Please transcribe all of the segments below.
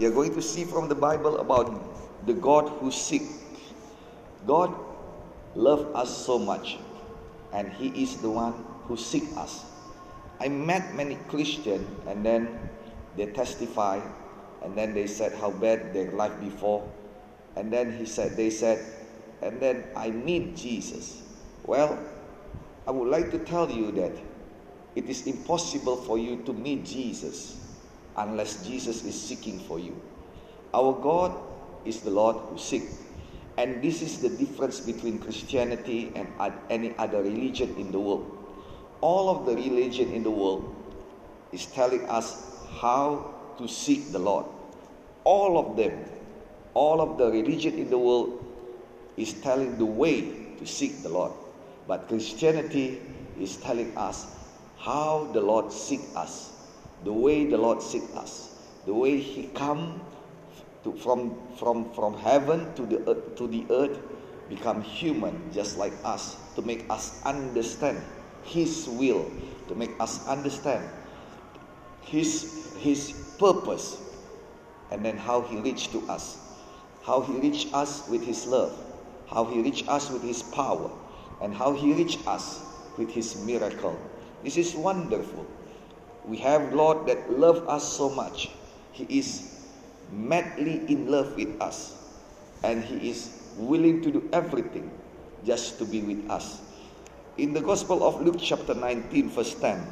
We are going to see from the Bible about the God who sick. God loved us so much, and He is the one who sick us. I met many Christians, and then they testify, and then they said how bad their life before, and then he said they said, and then I meet Jesus. Well, I would like to tell you that it is impossible for you to meet Jesus unless Jesus is seeking for you. Our God is the Lord who seeks. And this is the difference between Christianity and any other religion in the world. All of the religion in the world is telling us how to seek the Lord. All of them, all of the religion in the world is telling the way to seek the Lord. But Christianity is telling us how the Lord seeks us, the way the Lord seek us, the way He come to, from from from heaven to the earth, to the earth, become human just like us to make us understand His will, to make us understand His His purpose, and then how He reached to us, how He reached us with His love, how He reached us with His power, and how He reached us with His miracle. This is wonderful. We have Lord that love us so much. He is madly in love with us, and He is willing to do everything just to be with us. In the Gospel of Luke, chapter 19, verse 10,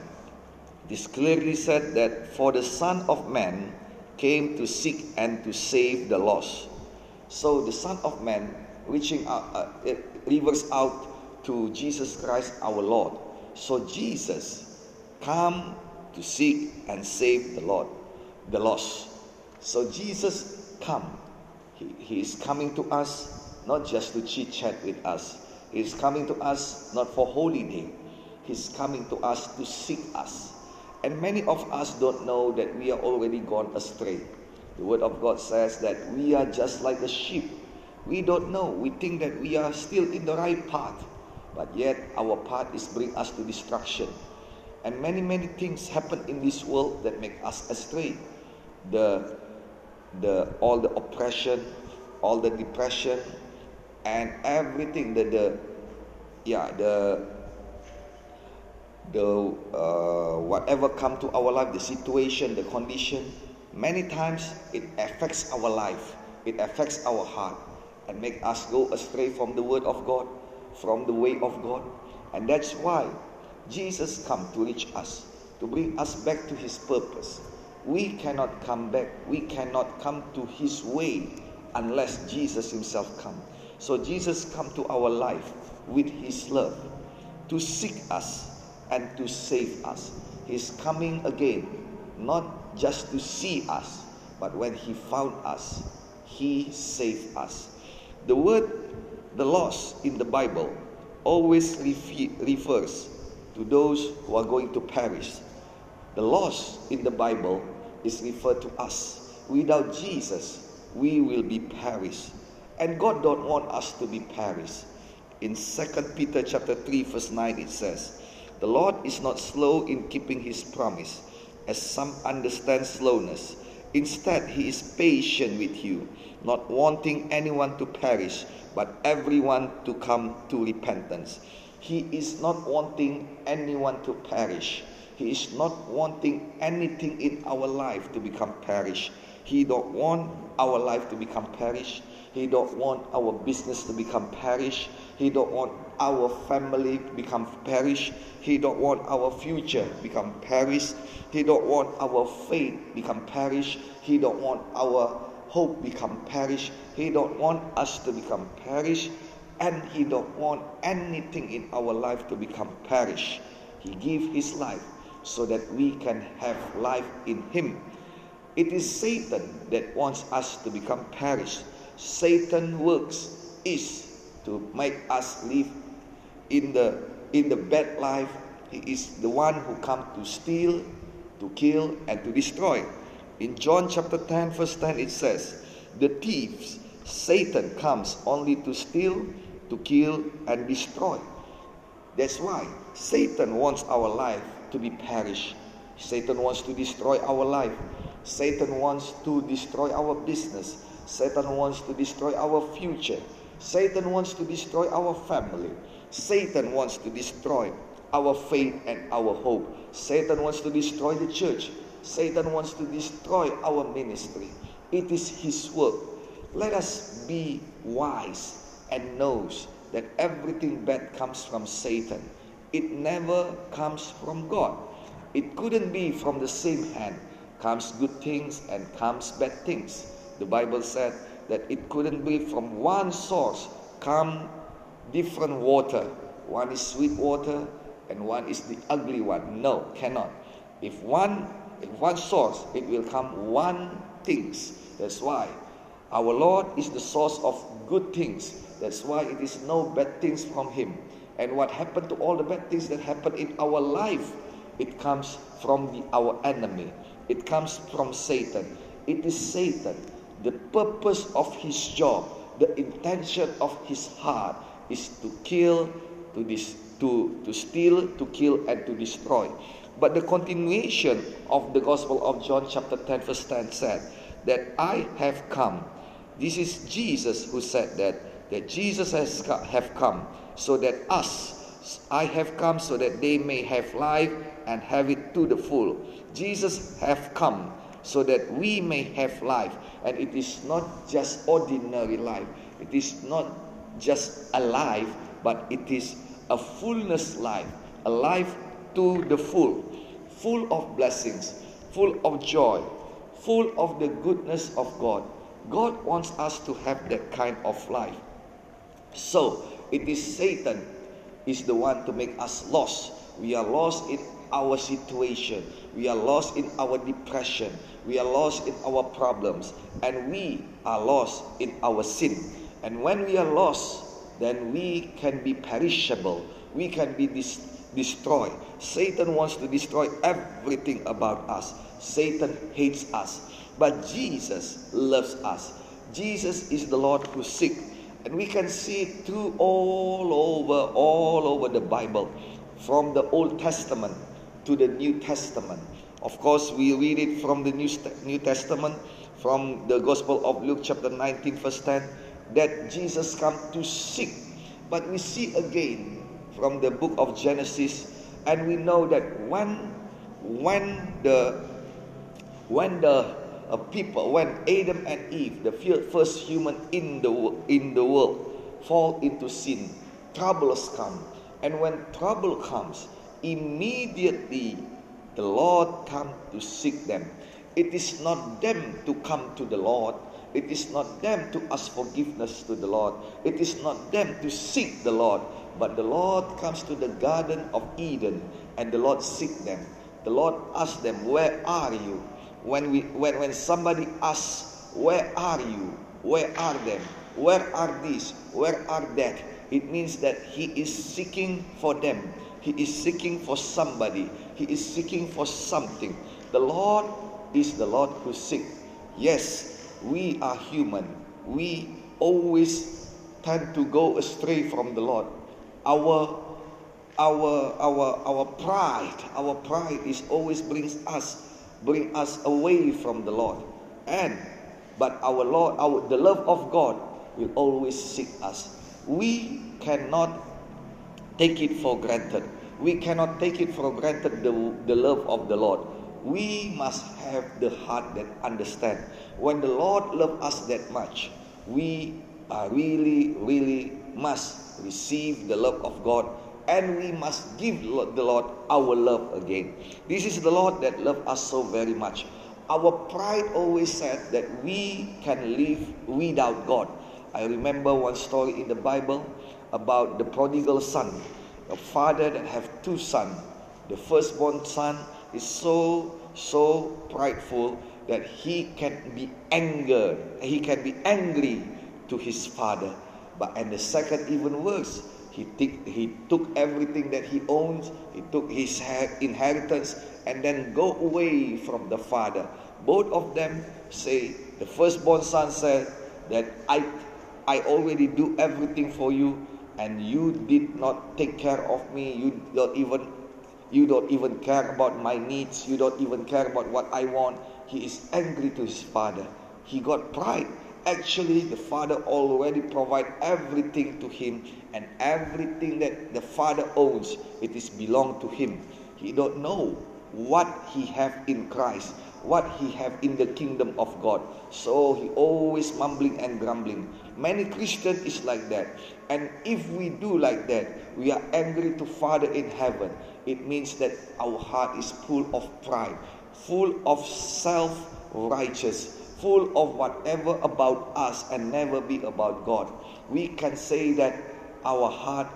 this clearly said that for the Son of Man came to seek and to save the lost. So the Son of Man reaching out, uh, rivers out to Jesus Christ our Lord. So Jesus come to seek and save the Lord, the lost. So Jesus come. He, he is coming to us not just to chit chat with us. He is coming to us not for holiday. He's coming to us to seek us. And many of us don't know that we are already gone astray. The Word of God says that we are just like a sheep. We don't know. We think that we are still in the right path. But yet our path is bring us to destruction. And many, many things happen in this world that make us astray. The, the, all the oppression, all the depression, and everything that the, yeah, the the uh, whatever come to our life the situation the condition many times it affects our life it affects our heart and make us go astray from the word of god from the way of god and that's why jesus come to reach us to bring us back to his purpose we cannot come back we cannot come to his way unless jesus himself come so jesus come to our life with his love to seek us and to save us. He's coming again, not just to see us, but when He found us, He saved us. The word the lost in the Bible always refer, refers to those who are going to perish. The lost in the Bible is referred to us. Without Jesus, we will be perished. And God don't want us to be perished. In 2 Peter chapter 3 verse 9 it says, the Lord is not slow in keeping his promise, as some understand slowness. Instead, he is patient with you, not wanting anyone to perish, but everyone to come to repentance. He is not wanting anyone to perish. He is not wanting anything in our life to become perish. He don't want our life to become perish. He don't want our business to become perish. He don't want our family become perish. He don't want our future become perish. He don't want our faith become perish. He don't want our hope become perish. He don't want us to become perish. And he don't want anything in our life to become perish. He gave his life so that we can have life in him. It is Satan that wants us to become perish. Satan works is to make us live in the in the bad life. He is the one who come to steal, to kill, and to destroy. In John chapter 10, verse 10, it says, The thieves, Satan comes only to steal, to kill, and destroy. That's why Satan wants our life to be perished. Satan wants to destroy our life. Satan wants to destroy our business. Satan wants to destroy our future. Satan wants to destroy our family. Satan wants to destroy our faith and our hope. Satan wants to destroy the church. Satan wants to destroy our ministry. It is his work. Let us be wise and knows that everything bad comes from Satan. It never comes from God. It couldn't be from the same hand. Comes good things and comes bad things. The Bible said that it couldn't be from one source come different water. One is sweet water and one is the ugly one. No, cannot. If one if one source, it will come one things. That's why our Lord is the source of good things. That's why it is no bad things from Him. And what happened to all the bad things that happen in our life, it comes from the, our enemy. It comes from Satan. It is Satan. The purpose of his job, the intention of his heart is to kill, to, dis- to, to steal, to kill, and to destroy. But the continuation of the Gospel of John, chapter 10, verse 10 said that I have come. This is Jesus who said that, that Jesus has have come so that us, I have come so that they may have life and have it to the full. Jesus have come so that we may have life. And it is not just ordinary life. It is not just a life, but it is a fullness life, a life to the full, full of blessings, full of joy, full of the goodness of God. God wants us to have that kind of life. So, it is Satan is the one to make us lost. We are lost in our situation. We are lost in our depression. We are lost in our problems. And we are lost in our sin. And when we are lost, then we can be perishable. We can be dis- destroyed. Satan wants to destroy everything about us. Satan hates us. But Jesus loves us. Jesus is the Lord who sick. And we can see it through all over, all over the Bible, from the Old Testament to the New Testament. Of course, we read it from the New, New Testament, from the Gospel of Luke, chapter 19, verse 10, that Jesus come to seek. But we see again from the book of Genesis, and we know that when when the when the uh, people, when Adam and Eve, the first human in the in the world, fall into sin, troubles come, and when trouble comes, immediately the Lord come to seek them. It is not them to come to the Lord. It is not them to ask forgiveness to the Lord. It is not them to seek the Lord. But the Lord comes to the Garden of Eden and the Lord seek them. The Lord asks them, Where are you? When we when, when somebody asks where are you? Where are them? Where are these where are that? It means that he is seeking for them. He is seeking for somebody. He is seeking for something. The lord is the lord who seek. Yes we are human. We always tend to go astray from the lord. Our our our our pride our pride is always brings us bring us away from the Lord. And but our Lord, our the love of God will always seek us. We cannot take it for granted. We cannot take it for granted the, the love of the Lord. We must have the heart that understand. When the Lord loves us that much, we are really, really must receive the love of God and we must give the Lord our love again. This is the Lord that loved us so very much. Our pride always said that we can live without God. I remember one story in the Bible about the prodigal son, a father that have two sons. The firstborn son is so so prideful that he can be angered. He can be angry to his father. But and the second even worse, he, t- he took everything that he owns, he took his inheritance, and then go away from the father. Both of them say, the firstborn son said that I, I already do everything for you, and you did not take care of me. You don't even you don't even care about my needs. You don't even care about what I want. he is angry to his father. He got pride. Actually, the father already provide everything to him, and everything that the father owns, it is belong to him. He don't know what he have in Christ, what he have in the kingdom of God. So he always mumbling and grumbling. Many Christian is like that. And if we do like that, we are angry to Father in heaven. It means that our heart is full of pride, full of self-righteous, full of whatever about us and never be about God. We can say that our heart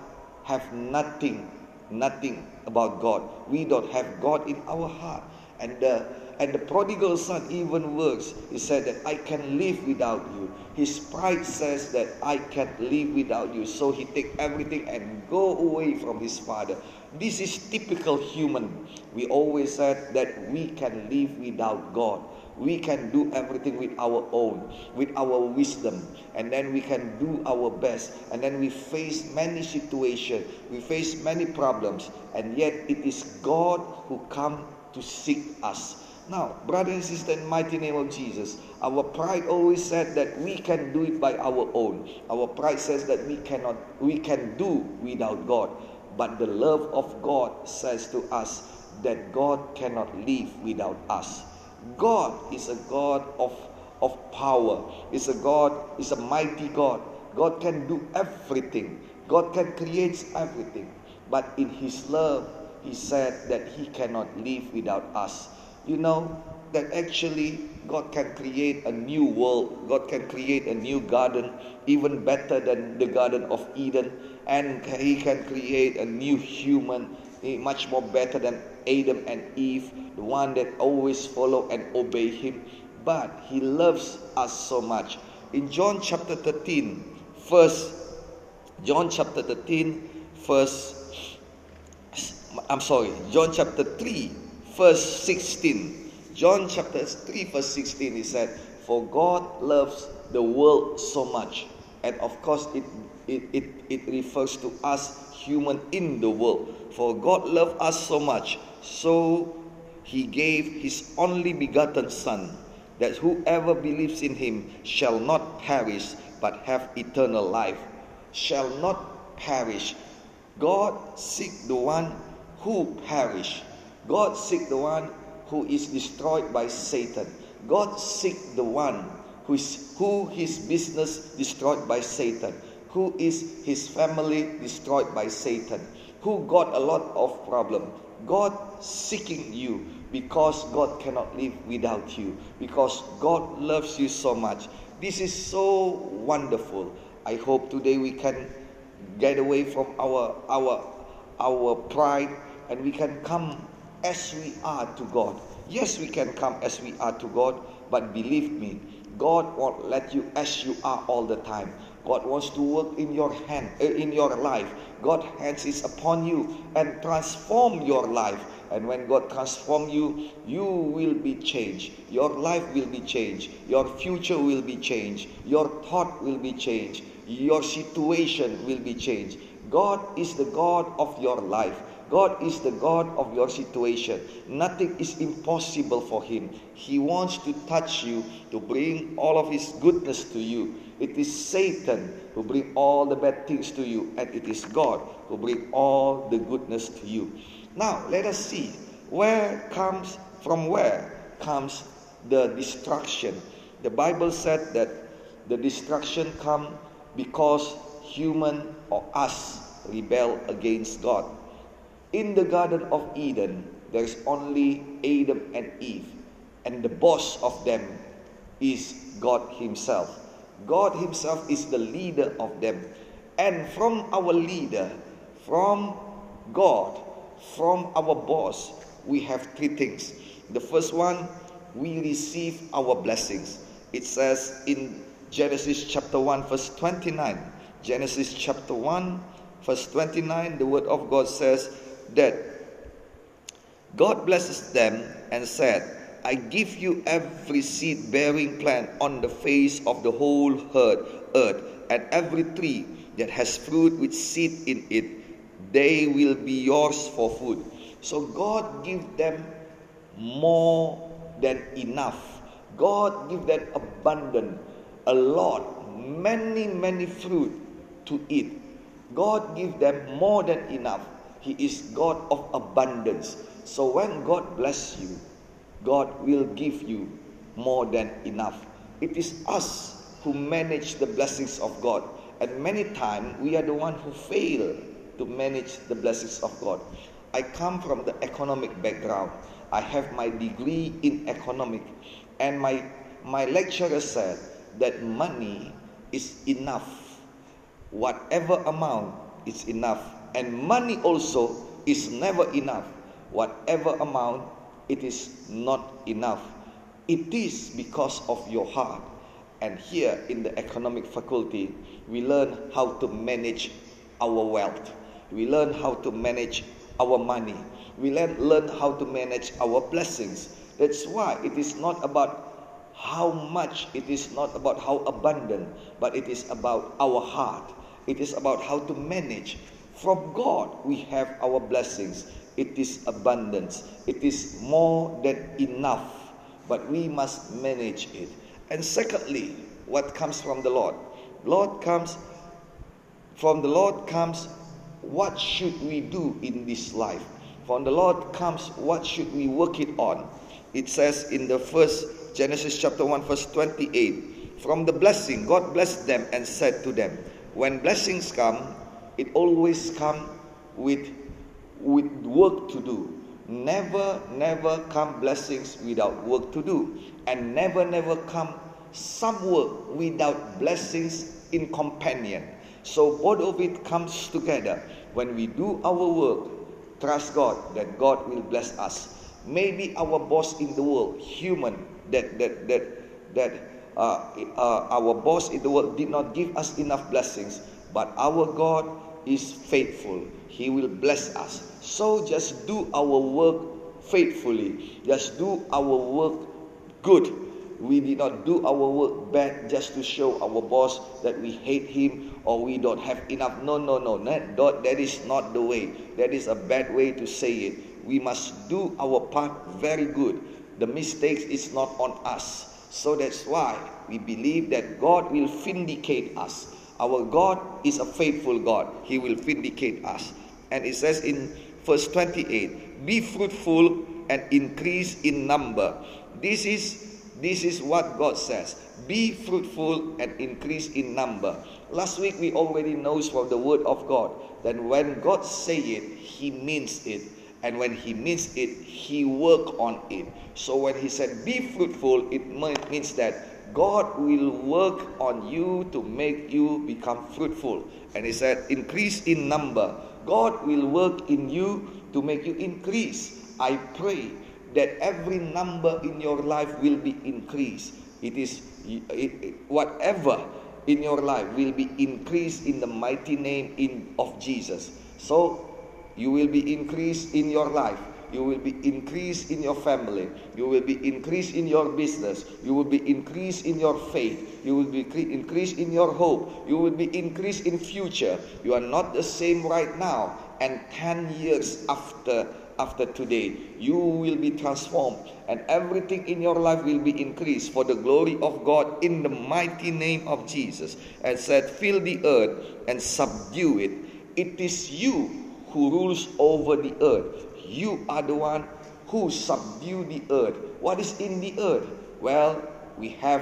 have nothing, nothing about God. We don't have God in our heart. And the and the prodigal son even works. He said that I can live without you. His pride says that I can't live without you. So he take everything and go away from his father. This is typical human. We always said that we can live without God. We can do everything with our own, with our wisdom, and then we can do our best. And then we face many situations, we face many problems, and yet it is God who come to seek us. Now, brother and sister, in mighty name of Jesus, our pride always said that we can do it by our own. Our pride says that we cannot, we can do without God. But the love of God says to us that God cannot live without us. God is a God of, of power. Is a God, is a mighty God. God can do everything. God can create everything. But in His love, He said that He cannot live without us you know that actually God can create a new world, God can create a new garden, even better than the Garden of Eden, and He can create a new human, much more better than Adam and Eve, the one that always follow and obey Him. But He loves us so much. In John chapter 13, first, John chapter 13, first, I'm sorry, John chapter 3, verse 16. John chapter 3, verse 16, he said, For God loves the world so much. And of course, it, it, it, it refers to us human in the world. For God loved us so much, so he gave his only begotten Son, that whoever believes in him shall not perish, but have eternal life. Shall not perish. God seek the one who perish God seek the one who is destroyed by Satan. God seek the one who is who his business destroyed by Satan, who is his family destroyed by Satan, who got a lot of problem. God seeking you because God cannot live without you, because God loves you so much. This is so wonderful. I hope today we can get away from our our our pride and we can come as we are to God. Yes, we can come as we are to God, but believe me, God won't let you as you are all the time. God wants to work in your hand, uh, in your life. God hands is upon you and transform your life. And when God transform you, you will be changed. Your life will be changed. Your future will be changed. Your thought will be changed. Your situation will be changed. God is the God of your life. God is the God of your situation. Nothing is impossible for Him. He wants to touch you, to bring all of His goodness to you. It is Satan who bring all the bad things to you, and it is God who bring all the goodness to you. Now let us see where comes from where comes the destruction. The Bible said that the destruction come because human or us rebel against God. In the Garden of Eden, there is only Adam and Eve, and the boss of them is God Himself. God Himself is the leader of them. And from our leader, from God, from our boss, we have three things. The first one, we receive our blessings. It says in Genesis chapter 1, verse 29. Genesis chapter 1, verse 29, the word of God says, that God blesses them and said, I give you every seed bearing plant on the face of the whole herd, earth, and every tree that has fruit with seed in it, they will be yours for food. So God give them more than enough. God give them abundant, a lot, many, many fruit to eat. God give them more than enough. He is God of abundance. So when God bless you, God will give you more than enough. It is us who manage the blessings of God. And many times we are the one who fail to manage the blessings of God. I come from the economic background. I have my degree in economic and my my lecturer said that money is enough. Whatever amount is enough and money also is never enough. Whatever amount it is not enough. It is because of your heart. And here in the economic faculty, we learn how to manage our wealth. We learn how to manage our money. We learn, learn how to manage our blessings. That's why it is not about how much, it is not about how abundant, but it is about our heart. It is about how to manage. From God, we have our blessings. It is abundance. It is more than enough, but we must manage it. And secondly, what comes from the Lord? Lord comes from the Lord comes what should we do in this life? From the Lord comes what should we work it on? It says in the first Genesis chapter 1 verse 28, from the blessing God blessed them and said to them, when blessings come, it always come with with work to do. Never never come blessings without work to do and never never come some work without blessings in companion. So both of it comes together. When we do our work, trust God that God will bless us. Maybe our boss in the world, human, that that that that uh, uh, our boss in the world did not give us enough blessings, but our God is faithful. He will bless us. So just do our work faithfully. Just do our work good we did not do our work bad just to show our boss that we hate him or we don't have enough. No, no, no. That, that is not the way. That is a bad way to say it. We must do our part very good. The mistakes is not on us. So that's why we believe that God will vindicate us. Our God is a faithful God. He will vindicate us. And it says in verse 28 Be fruitful and increase in number. This is this is what God says. Be fruitful and increase in number. Last week we already knows from the word of God that when God say it, he means it. And when he means it, he work on it. So when he said be fruitful, it means that God will work on you to make you become fruitful. And he said increase in number. God will work in you to make you increase. I pray that every number in your life will be increased. It is it, whatever in your life will be increased in the mighty name in, of Jesus. So you will be increased in your life. You will be increased in your family. You will be increased in your business. You will be increased in your faith. You will be increased in your hope. You will be increased in future. You are not the same right now. And 10 years after after today. You will be transformed, and everything in your life will be increased for the glory of God in the mighty name of Jesus. And said, Fill the earth and subdue it. It is you who rules over the earth. You are the one who subdue the earth. What is in the earth? Well, we have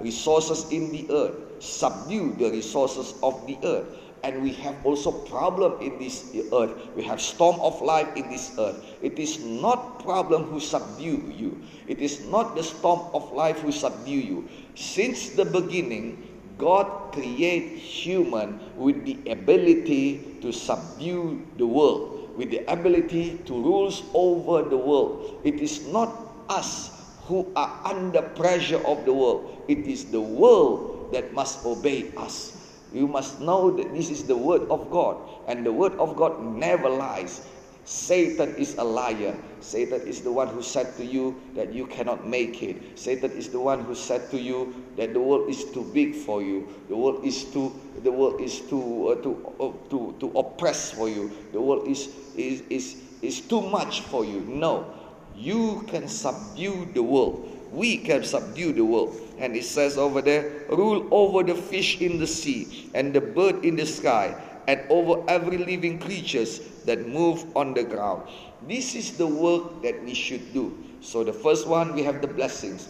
resources in the earth. Subdue the resources of the earth and we have also problem in this earth we have storm of life in this earth it is not problem who subdue you it is not the storm of life who subdue you since the beginning god create human with the ability to subdue the world with the ability to rules over the world it is not us who are under pressure of the world it is the world that must obey us you must know that this is the word of God, and the word of God never lies. Satan is a liar. Satan is the one who said to you that you cannot make it. Satan is the one who said to you that the world is too big for you. The world is too the world is too uh, too uh, too oppress for you. The world is is is is too much for you. No. you can subdue the world. We can subdue the world. And it says over there, rule over the fish in the sea and the bird in the sky and over every living creatures that move on the ground. This is the work that we should do. So the first one, we have the blessings.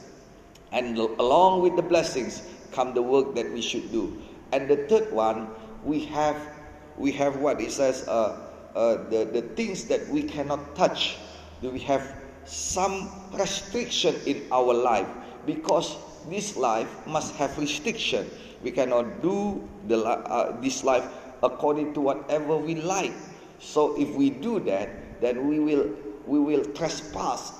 And along with the blessings come the work that we should do. And the third one, we have we have what it says uh, uh, the, the things that we cannot touch. We have some restriction in our life because this life must have restriction. We cannot do the, uh, this life according to whatever we like. So if we do that, then we will we will trespass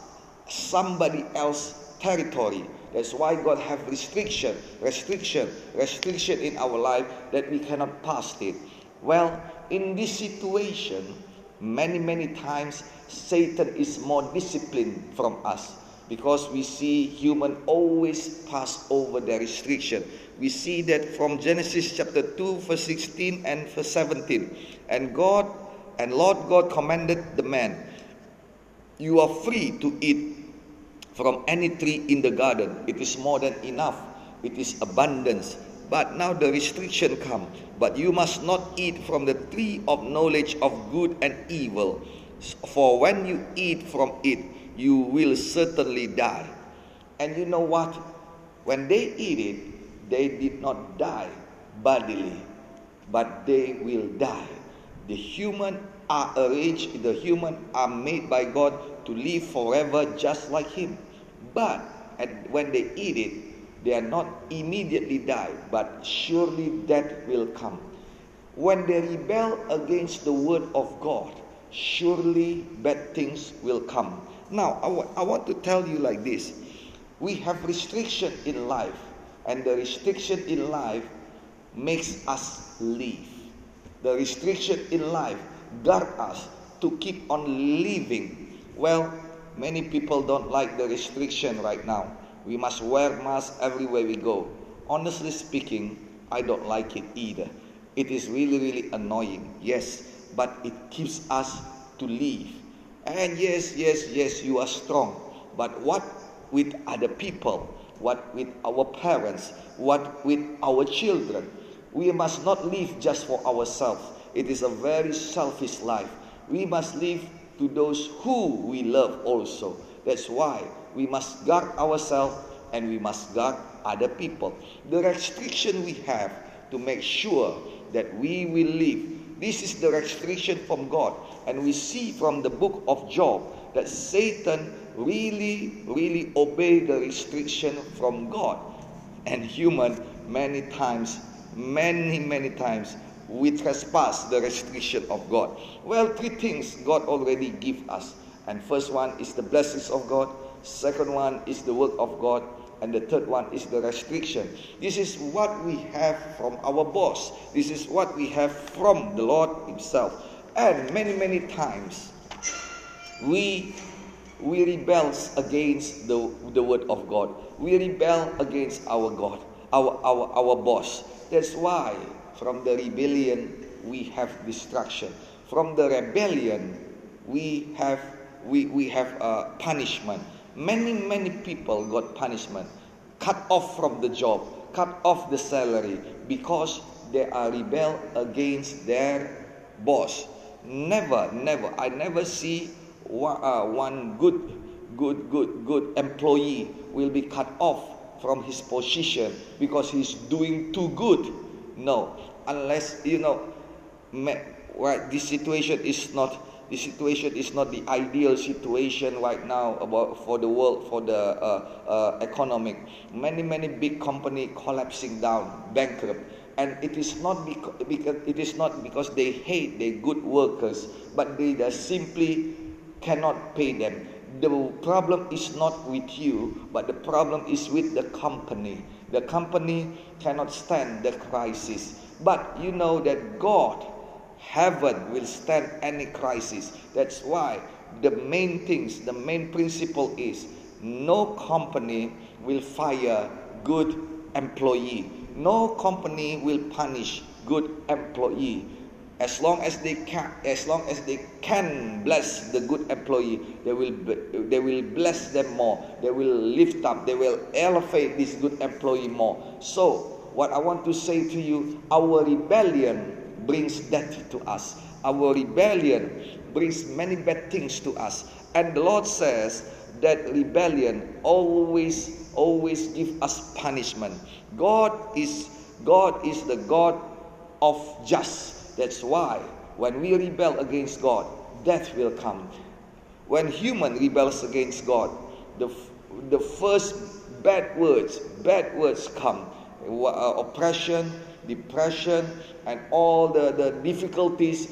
somebody else territory. That's why God have restriction, restriction, restriction in our life that we cannot pass it. Well, in this situation, many many times Satan is more disciplined from us because we see human always pass over the restriction. We see that from Genesis chapter 2 verse 16 and verse 17. And God and Lord God commanded the man, you are free to eat from any tree in the garden. It is more than enough. It is abundance. But now the restriction come. But you must not eat from the tree of knowledge of good and evil. For when you eat from it, you will certainly die. And you know what? When they eat it, they did not die bodily, but they will die. The human are arranged, the human are made by God to live forever just like Him. But when they eat it, they are not immediately die, but surely death will come. When they rebel against the word of God, surely bad things will come. Now, I, w- I want to tell you like this we have restriction in life, and the restriction in life makes us live. The restriction in life guard us to keep on living. Well, many people don't like the restriction right now. We must wear masks everywhere we go. Honestly speaking, I don't like it either. It is really, really annoying, yes, but it keeps us to live. And yes, yes, yes, you are strong. But what with other people? What with our parents? What with our children? We must not live just for ourselves. It is a very selfish life. We must live to those who we love also. That's why we must guard ourselves and we must guard other people. The restriction we have to make sure that we will live. This is the restriction from God. And we see from the book of Job that Satan really, really obeyed the restriction from God. And human, many times, many, many times, we trespass the restriction of God. Well, three things God already give us. And first one is the blessings of God. Second one is the work of God. And the third one is the restriction. This is what we have from our boss. This is what we have from the Lord Himself. And many, many times we we rebel against the, the word of God. We rebel against our God, our, our, our boss. That's why from the rebellion we have destruction. From the rebellion we have we, we have uh, punishment. Many, many people got punishment, cut off from the job, cut off the salary because they are rebel against their boss. Never, never. I never see one, uh, one good, good, good, good employee will be cut off from his position because he's doing too good. No, unless you know, right? This situation is not. The situation is not the ideal situation right now about for the world for the uh, uh, economic. Many many big company collapsing down, bankrupt and it is not because, it is not because they hate their good workers but they just simply cannot pay them the problem is not with you but the problem is with the company. The company cannot stand the crisis. But you know that god heaven will stand any crisis. That's why the main things the main principle is no company will fire good employee. No company will punish good employee. As long as they can as long as they can bless the good employee they will they will bless them more. They will lift up they will elevate this good employee more. So what i want to say to you our rebellion brings death to us. Our rebellion brings many bad things to us. And the lord says that rebellion always always give us punishment. God is god is the god of just that's why when we rebel against God, death will come. When human rebels against God, the, the first bad words, bad words come. Uh, oppression, depression, and all the, the difficulties.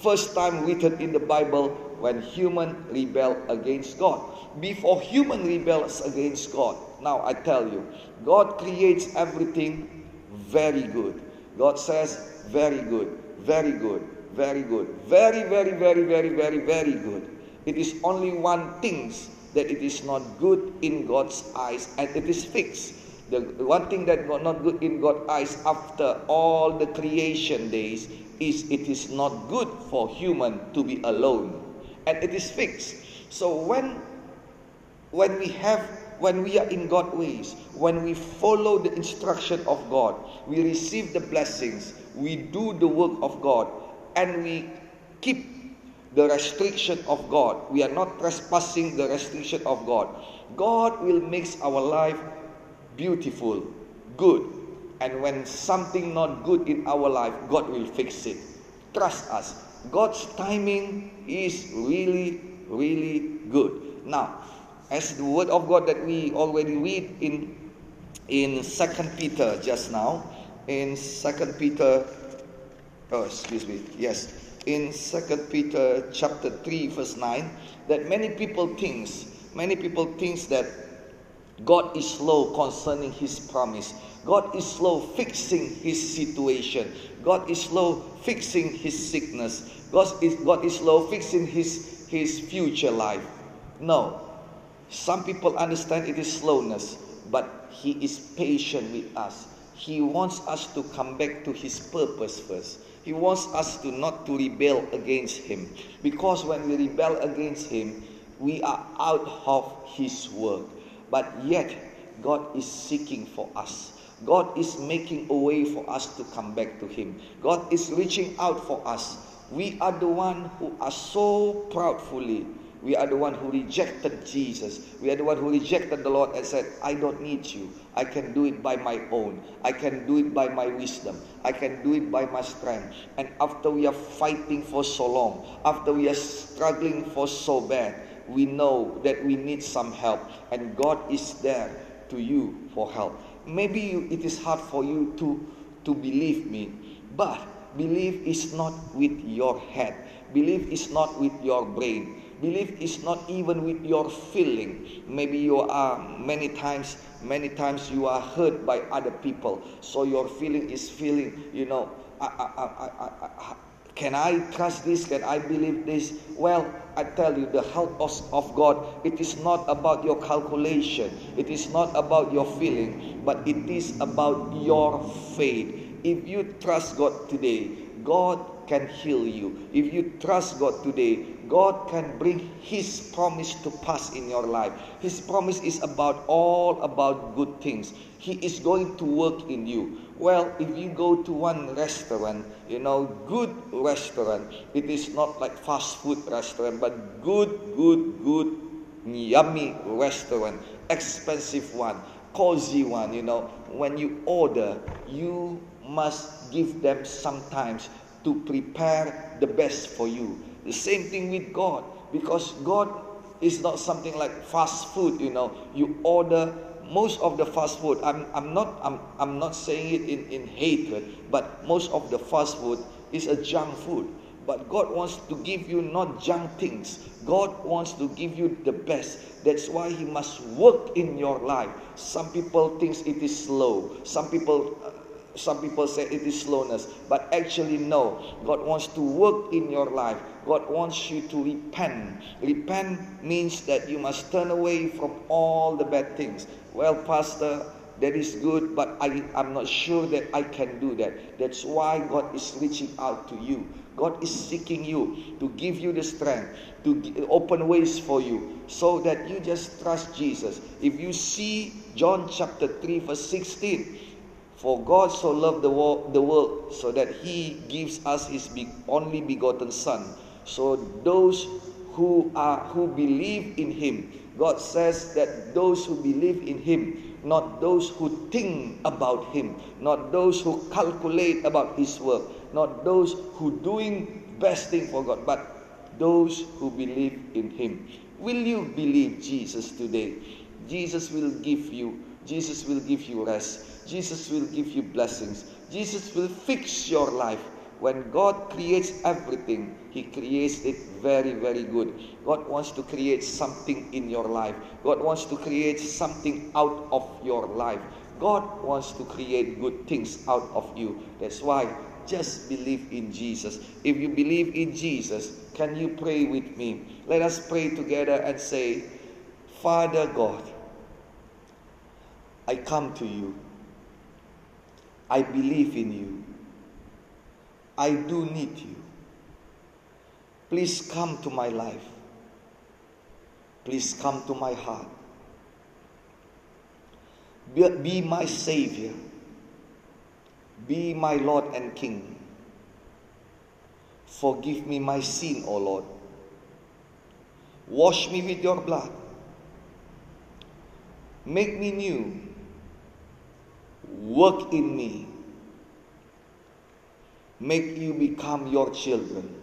First time written in the Bible when human rebel against God. Before human rebels against God, now I tell you, God creates everything very good. God says, very good, very good, very good, very, very, very, very, very, very good. It is only one thing that it is not good in God's eyes and it is fixed. The one thing that not good in God's eyes after all the creation days is it is not good for human to be alone. And it is fixed. So when when we have when we are in God's ways, when we follow the instruction of God, we receive the blessings, we do the work of God and we keep the restriction of God. We are not trespassing the restriction of God. God will make our life beautiful, good. And when something not good in our life, God will fix it. Trust us. God's timing is really, really good. Now, as the word of God that we already read in in Second Peter just now, in Second Peter, oh, excuse me, yes, in Second Peter chapter 3, verse 9, that many people thinks, many people thinks that God is slow concerning his promise. God is slow fixing his situation. God is slow fixing his sickness. God is, God is slow fixing his, his future life. No. Some people understand it is slowness, but he is patient with us. He wants us to come back to his purpose first. He wants us to not to rebel against him. Because when we rebel against him, we are out of his work. But yet, God is seeking for us. God is making a way for us to come back to him. God is reaching out for us. We are the one who are so proudfully we are the one who rejected Jesus. We are the one who rejected the Lord and said, I don't need you. I can do it by my own. I can do it by my wisdom. I can do it by my strength. And after we are fighting for so long, after we are struggling for so bad, we know that we need some help. And God is there to you for help. Maybe you, it is hard for you to, to believe me, but believe is not with your head. Believe is not with your brain Belief is not even with your feeling. Maybe you are many times, many times you are hurt by other people. So your feeling is feeling, you know, I, I, I, can I trust this? Can I believe this? Well, I tell you, the help of God, it is not about your calculation. It is not about your feeling, but it is about your faith. If you trust God today, God can heal you. If you trust God today, God can bring His promise to pass in your life. His promise is about all about good things. He is going to work in you. Well, if you go to one restaurant, you know, good restaurant, it is not like fast food restaurant, but good, good, good, yummy restaurant, expensive one, cozy one, you know. When you order, you must give them sometimes to prepare the best for you. The same thing with God, because God is not something like fast food, you know. You order most of the fast food. I'm, I'm not I'm, I'm not saying it in, in hatred, but most of the fast food is a junk food. But God wants to give you not junk things. God wants to give you the best. That's why He must work in your life. Some people think it is slow. Some people uh, some people say it is slowness, but actually, no. God wants to work in your life. God wants you to repent. Repent means that you must turn away from all the bad things. Well, Pastor, that is good, but I, I'm not sure that I can do that. That's why God is reaching out to you. God is seeking you to give you the strength, to open ways for you, so that you just trust Jesus. If you see John chapter 3, verse 16, for God so loved the world, the world so that he gives us his only begotten Son. So those who are who believe in him, God says that those who believe in him not those who think about him, not those who calculate about his work, not those who doing best thing for God, but those who believe in him. Will you believe Jesus today? Jesus will give you, Jesus will give you rest. Jesus will give you blessings. Jesus will fix your life. When God creates everything, He creates it very, very good. God wants to create something in your life. God wants to create something out of your life. God wants to create good things out of you. That's why just believe in Jesus. If you believe in Jesus, can you pray with me? Let us pray together and say, Father God, I come to you. I believe in you. I do need you. Please come to my life. Please come to my heart. Be, be my Savior. Be my Lord and King. Forgive me my sin, O Lord. Wash me with your blood. Make me new. Work in me make you become your children.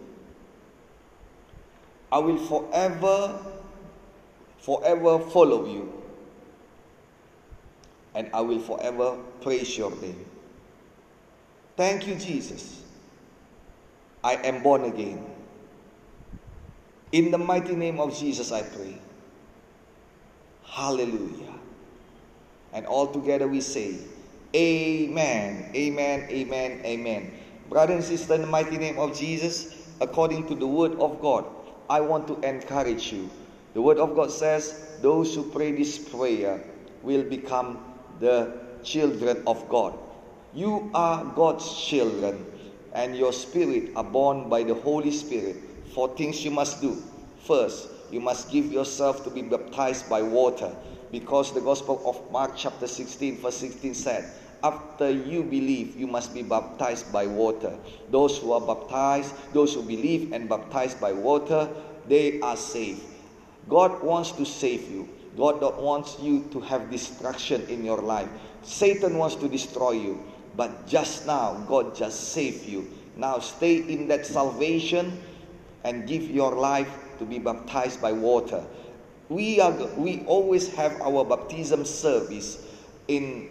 I will forever, forever follow you. And I will forever praise your name. Thank you, Jesus. I am born again. In the mighty name of Jesus, I pray. Hallelujah. And all together we say, Amen, Amen, Amen, Amen. Brother and sister, in the mighty name of Jesus, according to the word of God, I want to encourage you. The word of God says, those who pray this prayer will become the children of God. You are God's children, and your spirit are born by the Holy Spirit. Four things you must do. First, you must give yourself to be baptized by water, because the Gospel of Mark, chapter 16, verse 16 said, after you believe, you must be baptized by water. Those who are baptized, those who believe and baptized by water, they are saved. God wants to save you. God wants you to have destruction in your life. Satan wants to destroy you. But just now, God just saved you. Now stay in that salvation and give your life to be baptized by water. We are we always have our baptism service in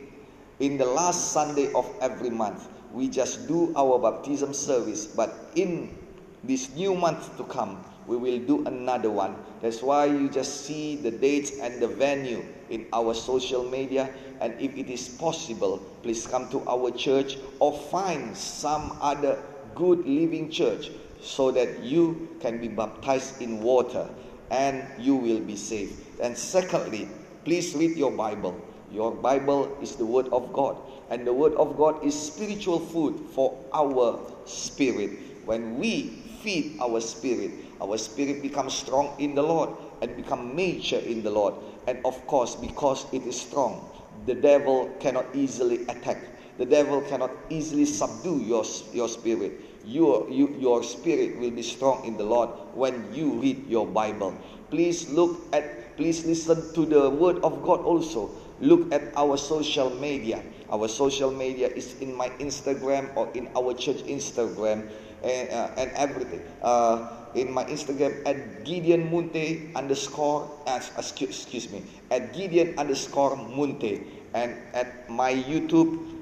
in the last Sunday of every month. We just do our baptism service, but in this new month to come, we will do another one. That's why you just see the dates and the venue in our social media. And if it is possible, please come to our church or find some other good living church so that you can be baptized in water and you will be saved. And secondly, please read your Bible. Your Bible is the Word of God, and the Word of God is spiritual food for our spirit. When we feed our spirit, our spirit becomes strong in the Lord and become mature in the Lord. And of course, because it is strong, the devil cannot easily attack. The devil cannot easily subdue your, your spirit. Your, you, your spirit will be strong in the Lord when you read your Bible. Please look at, please listen to the word of God also Look at our social media. Our social media is in my Instagram or in our church Instagram and, uh, and everything. Uh, in my Instagram at Gideon Munte underscore, uh, excuse, excuse me, at Gideon underscore Munte. And at my YouTube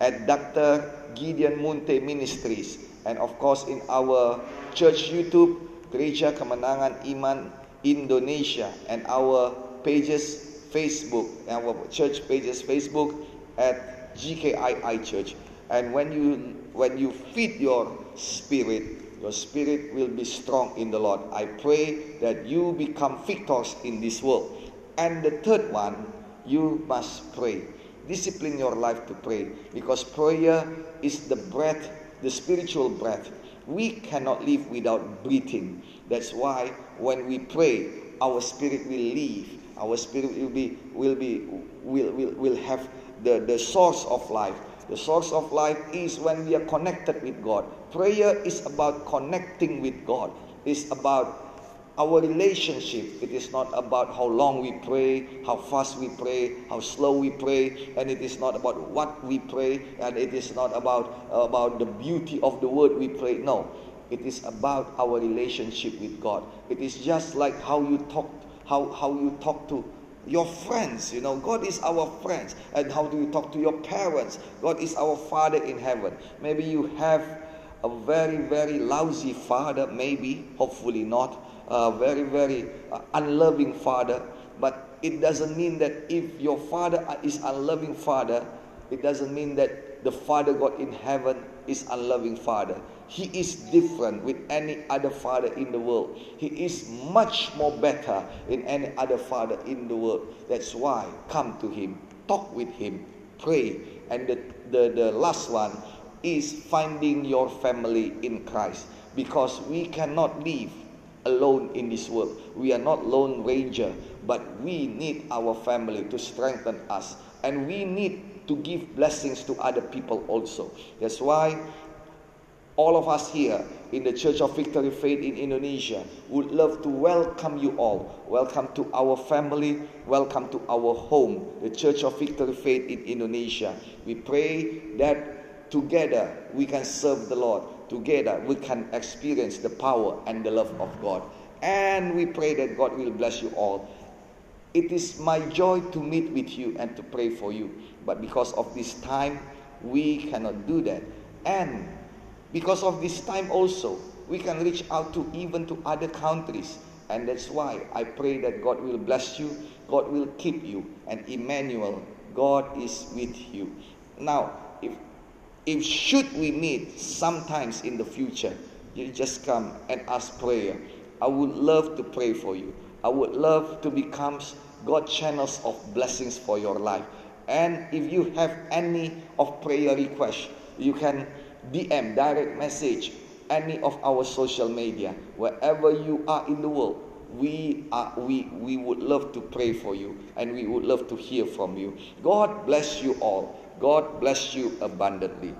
at Dr. Gideon Munte Ministries. And of course in our church YouTube, Gereja Kemenangan Iman Indonesia. And our pages Facebook, uh, and our church pages Facebook at GKII Church. And when you when you feed your spirit, your spirit will be strong in the Lord. I pray that you become victors in this world. And the third one, you must pray. Discipline your life to pray because prayer is the breath, the spiritual breath. We cannot live without breathing. That's why when we pray, our spirit will live. Our spirit will be will be will will, will have the, the source of life. The source of life is when we are connected with God. Prayer is about connecting with God. It's about our relationship. It is not about how long we pray, how fast we pray, how slow we pray, and it is not about what we pray, and it is not about about the beauty of the word we pray. No, it is about our relationship with God. It is just like how you talk, how how you talk to your friends. You know, God is our friends. And how do you talk to your parents? God is our Father in heaven. Maybe you have a very, very lousy father, maybe, hopefully not a very, very uh, unloving father. But it doesn't mean that if your father is unloving father, it doesn't mean that the Father God in heaven is unloving father. He is different with any other father in the world. He is much more better than any other father in the world. That's why come to him, talk with him, pray. And the, the, the last one is finding your family in Christ. Because we cannot live alone in this world. We are not lone ranger, but we need our family to strengthen us. And we need to give blessings to other people also. That's why all of us here in the Church of Victory Faith in Indonesia would love to welcome you all. Welcome to our family. Welcome to our home, the Church of Victory Faith in Indonesia. We pray that together we can serve the Lord together we can experience the power and the love of God. And we pray that God will bless you all. It is my joy to meet with you and to pray for you. But because of this time, we cannot do that. And because of this time also, we can reach out to even to other countries. And that's why I pray that God will bless you, God will keep you, and Emmanuel, God is with you. Now, if if should we meet sometimes in the future, you just come and ask prayer. I would love to pray for you. I would love to become God channels of blessings for your life. And if you have any of prayer requests, you can DM, direct message, any of our social media, wherever you are in the world. We are we we would love to pray for you and we would love to hear from you. God bless you all. God bless you abundantly.